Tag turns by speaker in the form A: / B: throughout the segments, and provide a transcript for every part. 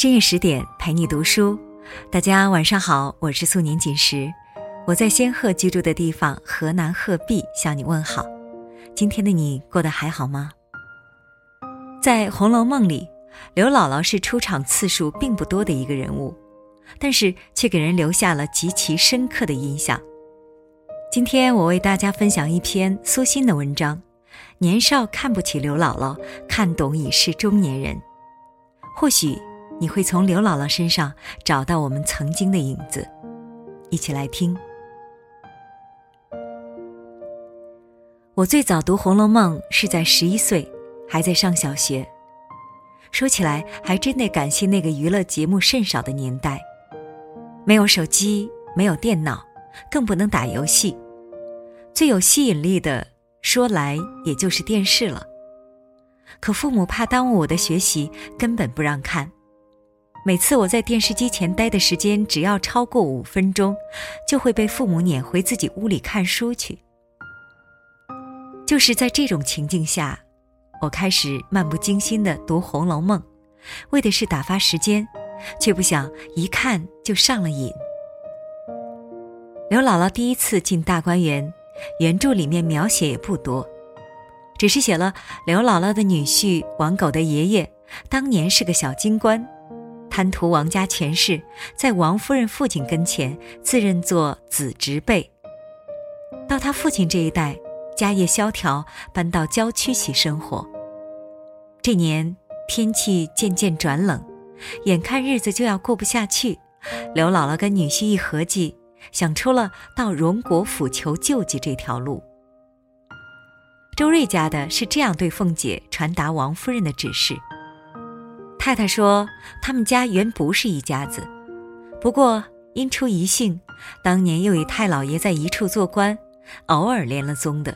A: 深夜十点陪你读书，大家晚上好，我是素年锦时，我在仙鹤居住的地方河南鹤壁向你问好。今天的你过得还好吗？在《红楼梦》里，刘姥姥是出场次数并不多的一个人物，但是却给人留下了极其深刻的印象。今天我为大家分享一篇苏欣的文章，《年少看不起刘姥姥，看懂已是中年人》，或许。你会从刘姥姥身上找到我们曾经的影子，一起来听。我最早读《红楼梦》是在十一岁，还在上小学。说起来，还真得感谢那个娱乐节目甚少的年代，没有手机，没有电脑，更不能打游戏。最有吸引力的，说来也就是电视了。可父母怕耽误我的学习，根本不让看。每次我在电视机前待的时间只要超过五分钟，就会被父母撵回自己屋里看书去。就是在这种情境下，我开始漫不经心地读《红楼梦》，为的是打发时间，却不想一看就上了瘾。刘姥姥第一次进大观园，原著里面描写也不多，只是写了刘姥姥的女婿王狗的爷爷当年是个小京官。贪图王家权势，在王夫人父亲跟前自认作子侄辈。到他父亲这一代，家业萧条，搬到郊区去生活。这年天气渐渐转冷，眼看日子就要过不下去，刘姥姥跟女婿一合计，想出了到荣国府求救济这条路。周瑞家的是这样对凤姐传达王夫人的指示。太太说：“他们家原不是一家子，不过因出一姓，当年又与太老爷在一处做官，偶尔连了宗的。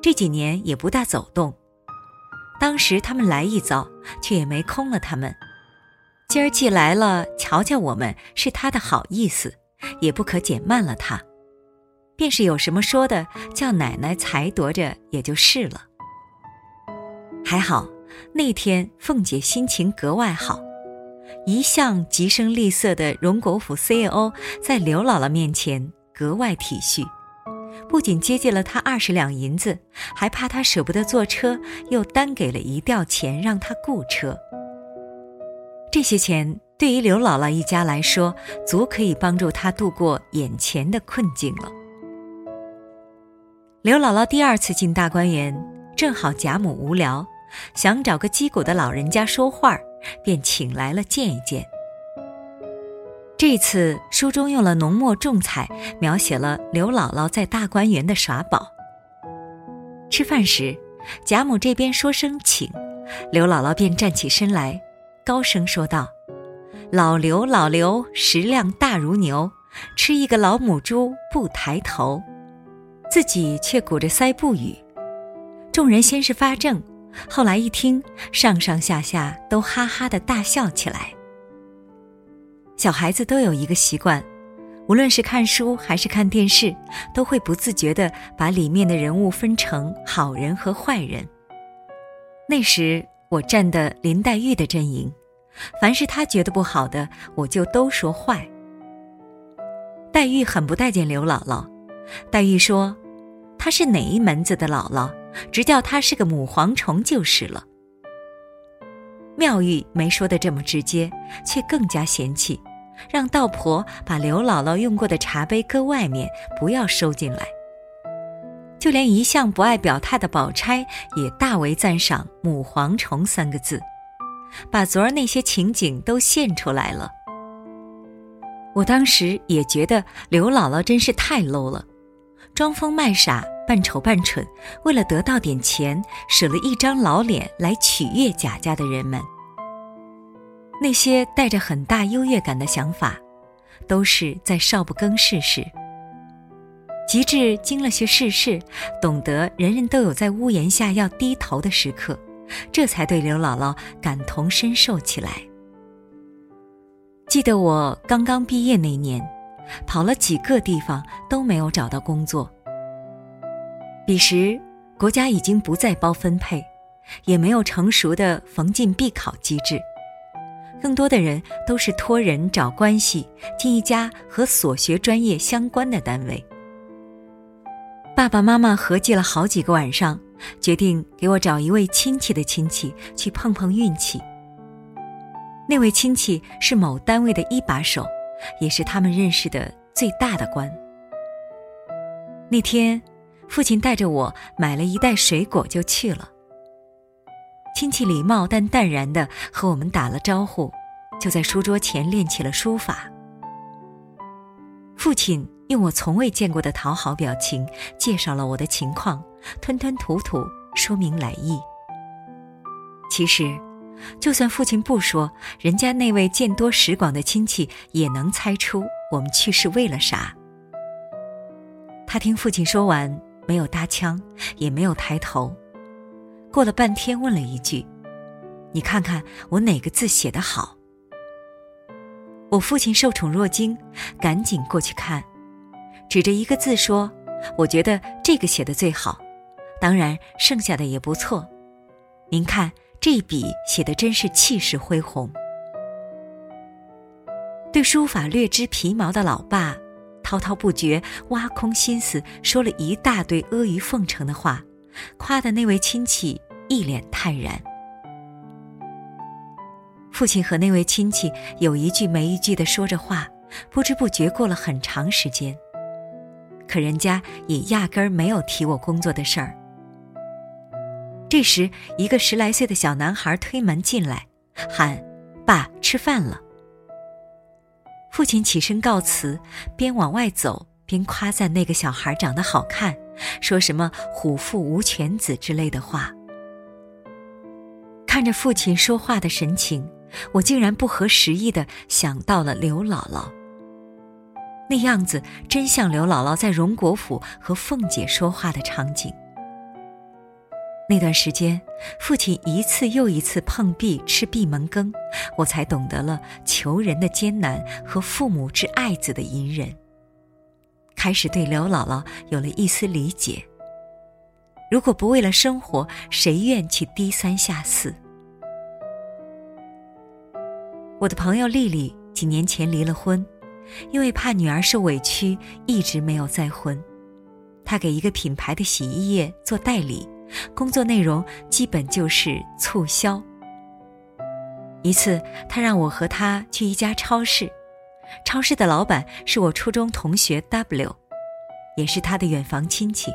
A: 这几年也不大走动。当时他们来一遭，却也没空了他们。今儿既来了，瞧瞧我们是他的好意思，也不可减慢了他。便是有什么说的，叫奶奶裁夺着也就是了。还好。”那天，凤姐心情格外好，一向极声厉色的荣国府 CEO 在刘姥姥面前格外体恤，不仅接济了她二十两银子，还怕她舍不得坐车，又单给了一吊钱让她雇车。这些钱对于刘姥姥一家来说，足可以帮助她度过眼前的困境了。刘姥姥第二次进大观园，正好贾母无聊。想找个击鼓的老人家说话便请来了见一见。这次书中用了浓墨重彩，描写了刘姥姥在大观园的耍宝。吃饭时，贾母这边说声请，刘姥姥便站起身来，高声说道：“老刘，老刘，食量大如牛，吃一个老母猪不抬头。”自己却鼓着腮不语。众人先是发怔。后来一听，上上下下都哈哈的大笑起来。小孩子都有一个习惯，无论是看书还是看电视，都会不自觉的把里面的人物分成好人和坏人。那时我站的林黛玉的阵营，凡是她觉得不好的，我就都说坏。黛玉很不待见刘姥姥，黛玉说：“她是哪一门子的姥姥？”直叫她是个母蝗虫就是了。妙玉没说的这么直接，却更加嫌弃，让道婆把刘姥姥用过的茶杯搁外面，不要收进来。就连一向不爱表态的宝钗，也大为赞赏“母蝗虫”三个字，把昨儿那些情景都现出来了。我当时也觉得刘姥姥真是太 low 了，装疯卖傻。扮丑扮蠢，为了得到点钱，舍了一张老脸来取悦贾家的人们。那些带着很大优越感的想法，都是在少不更事时。及至经了些世事，懂得人人都有在屋檐下要低头的时刻，这才对刘姥姥感同身受起来。记得我刚刚毕业那年，跑了几个地方都没有找到工作。彼时，国家已经不再包分配，也没有成熟的逢进必考机制，更多的人都是托人找关系进一家和所学专业相关的单位。爸爸妈妈合计了好几个晚上，决定给我找一位亲戚的亲戚去碰碰运气。那位亲戚是某单位的一把手，也是他们认识的最大的官。那天，父亲带着我买了一袋水果就去了。亲戚礼貌但淡然的和我们打了招呼，就在书桌前练起了书法。父亲用我从未见过的讨好表情介绍了我的情况，吞吞吐吐说明来意。其实，就算父亲不说，人家那位见多识广的亲戚也能猜出我们去是为了啥。他听父亲说完，没有搭腔，也没有抬头。过了半天，问了一句：“你看看我哪个字写得好？”我父亲受宠若惊，赶紧过去看，指着一个字说：“我觉得这个写的最好，当然剩下的也不错。您看这笔写的真是气势恢宏。”对书法略知皮毛的老爸，滔滔不绝，挖空心思说了一大堆阿谀奉承的话，夸的那位亲戚。一脸泰然。父亲和那位亲戚有一句没一句的说着话，不知不觉过了很长时间。可人家也压根儿没有提我工作的事儿。这时，一个十来岁的小男孩推门进来，喊：“爸，吃饭了。”父亲起身告辞，边往外走边夸赞那个小孩长得好看，说什么“虎父无犬子”之类的话。看着父亲说话的神情，我竟然不合时宜的想到了刘姥姥。那样子真像刘姥姥在荣国府和凤姐说话的场景。那段时间，父亲一次又一次碰壁吃闭门羹，我才懂得了求人的艰难和父母之爱子的隐忍，开始对刘姥姥有了一丝理解。如果不为了生活，谁愿去低三下四？我的朋友丽丽几年前离了婚，因为怕女儿受委屈，一直没有再婚。她给一个品牌的洗衣液做代理，工作内容基本就是促销。一次，他让我和他去一家超市，超市的老板是我初中同学 W，也是他的远房亲戚，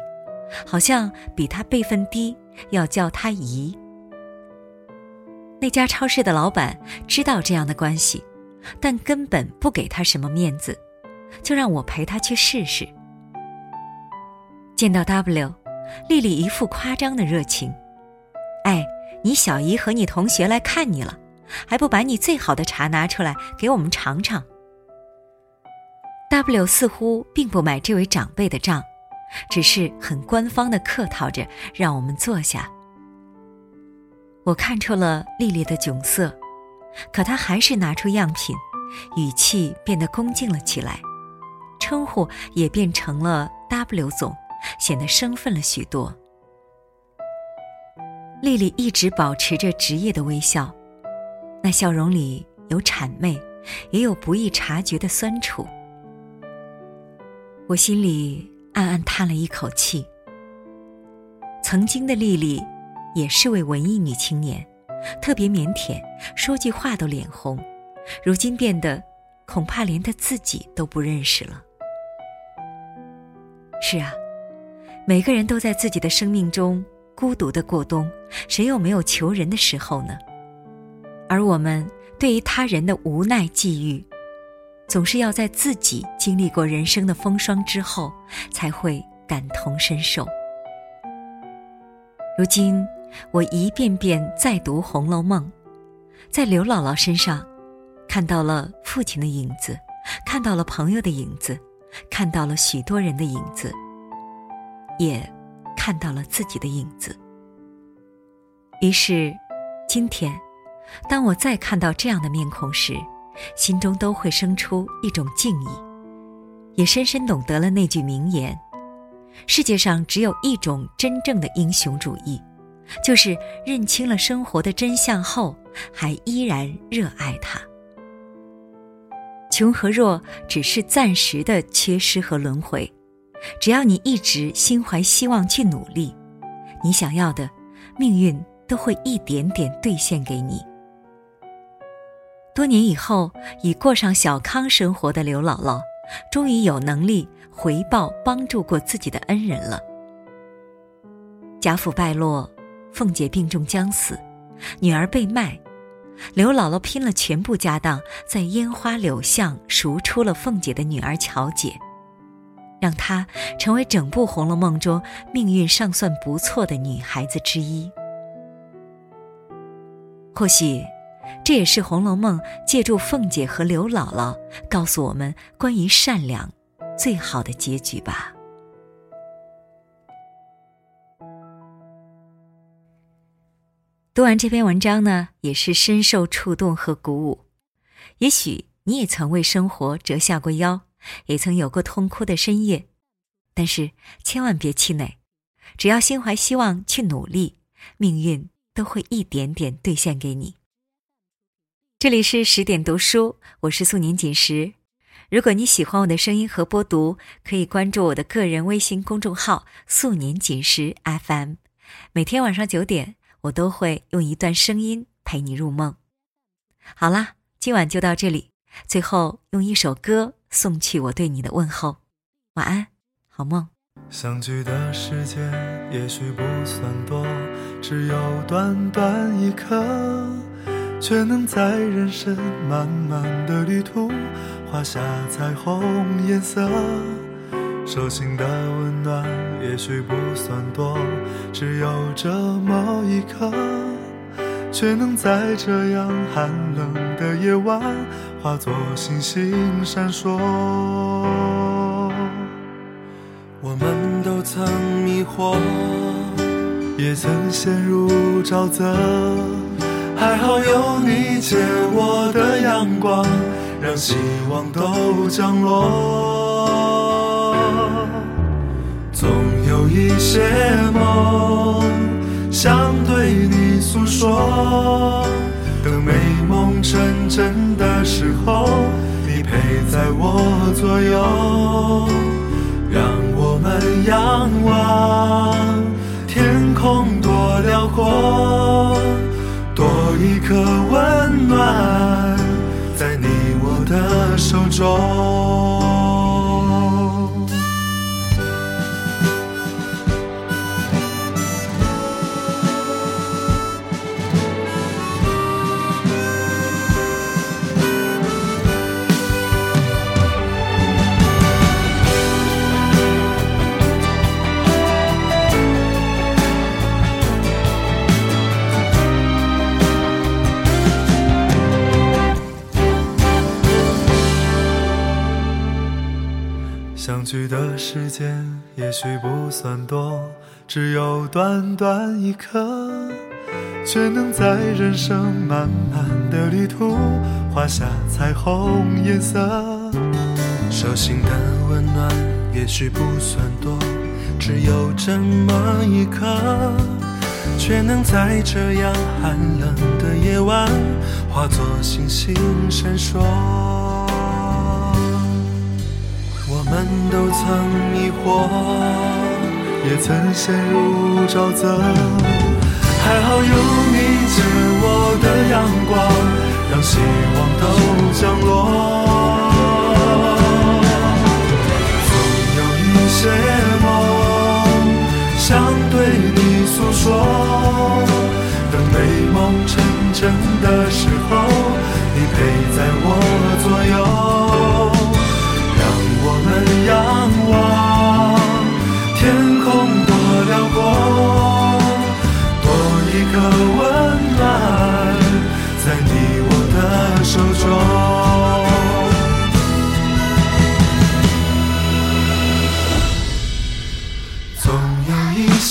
A: 好像比他辈分低，要叫他姨。那家超市的老板知道这样的关系，但根本不给他什么面子，就让我陪他去试试。见到 W，丽丽一副夸张的热情：“哎，你小姨和你同学来看你了，还不把你最好的茶拿出来给我们尝尝？”W 似乎并不买这位长辈的账，只是很官方的客套着让我们坐下。我看出了丽丽的窘色，可她还是拿出样品，语气变得恭敬了起来，称呼也变成了 W 总，显得生分了许多。丽丽一直保持着职业的微笑，那笑容里有谄媚，也有不易察觉的酸楚。我心里暗暗叹了一口气。曾经的丽丽。也是位文艺女青年，特别腼腆，说句话都脸红。如今变得，恐怕连她自己都不认识了。是啊，每个人都在自己的生命中孤独的过冬，谁又没有求人的时候呢？而我们对于他人的无奈际遇，总是要在自己经历过人生的风霜之后，才会感同身受。如今。我一遍遍再读《红楼梦》，在刘姥姥身上，看到了父亲的影子，看到了朋友的影子，看到了许多人的影子，也看到了自己的影子。于是，今天，当我再看到这样的面孔时，心中都会生出一种敬意，也深深懂得了那句名言：世界上只有一种真正的英雄主义。就是认清了生活的真相后，还依然热爱它。穷和弱只是暂时的缺失和轮回，只要你一直心怀希望去努力，你想要的，命运都会一点点兑现给你。多年以后，已过上小康生活的刘姥姥，终于有能力回报帮助过自己的恩人了。贾府败落，凤姐病重将死，女儿被卖。刘姥姥拼了全部家当，在烟花柳巷赎出了凤姐的女儿乔姐，让她成为整部《红楼梦》中命运尚算不错的女孩子之一。或许，这也是《红楼梦》借助凤姐和刘姥姥告诉我们关于善良最好的结局吧。读完这篇文章呢，也是深受触动和鼓舞。也许你也曾为生活折下过腰，也曾有过痛哭的深夜，但是千万别气馁，只要心怀希望去努力，命运都会一点点兑现给你。这里是十点读书，我是素年锦时。如果你喜欢我的声音和播读，可以关注我的个人微信公众号“素年锦时 FM”，每天晚上九点。我都会用一段声音陪你入梦。好啦，今晚就到这里。最后用一首歌送去我对你的问候。晚安，好梦。
B: 相聚的时间也许不算多，只有短短一刻，却能在人生漫漫的旅途画下彩虹颜色。手心的温暖也许不算多，只有这么一刻，却能在这样寒冷的夜晚化作星星闪烁。我们都曾迷惑，也曾陷入沼泽，还好有你借我的阳光，让希望都降落。总有一些梦想对你诉说，等美梦成真的时候，你陪在我左右。让我们仰望天空多辽时间也许不算多，只有短短一刻，却能在人生漫漫的旅途画下彩虹颜色。手心的温暖也许不算多，只有这么一刻，却能在这样寒冷的夜晚化作星星闪烁。们都曾迷惑，也曾陷入沼泽，还好有你借我的阳光，让希望都降落。总有一些梦想对你诉说，等美梦成真的时候，你陪在我左右。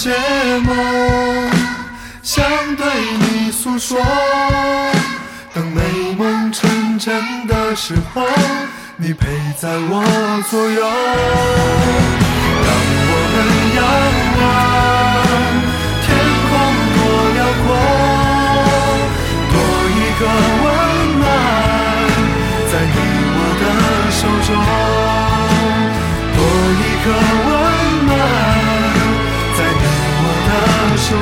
B: 些梦想对你诉说。当美梦成真的时候，你陪在我左右。让我们仰望天空多辽阔，多一个温暖在你我的手中，多一个。温。
C: 手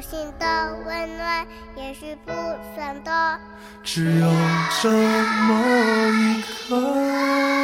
C: 心的温暖也是不算多，
B: 只有这么一刻。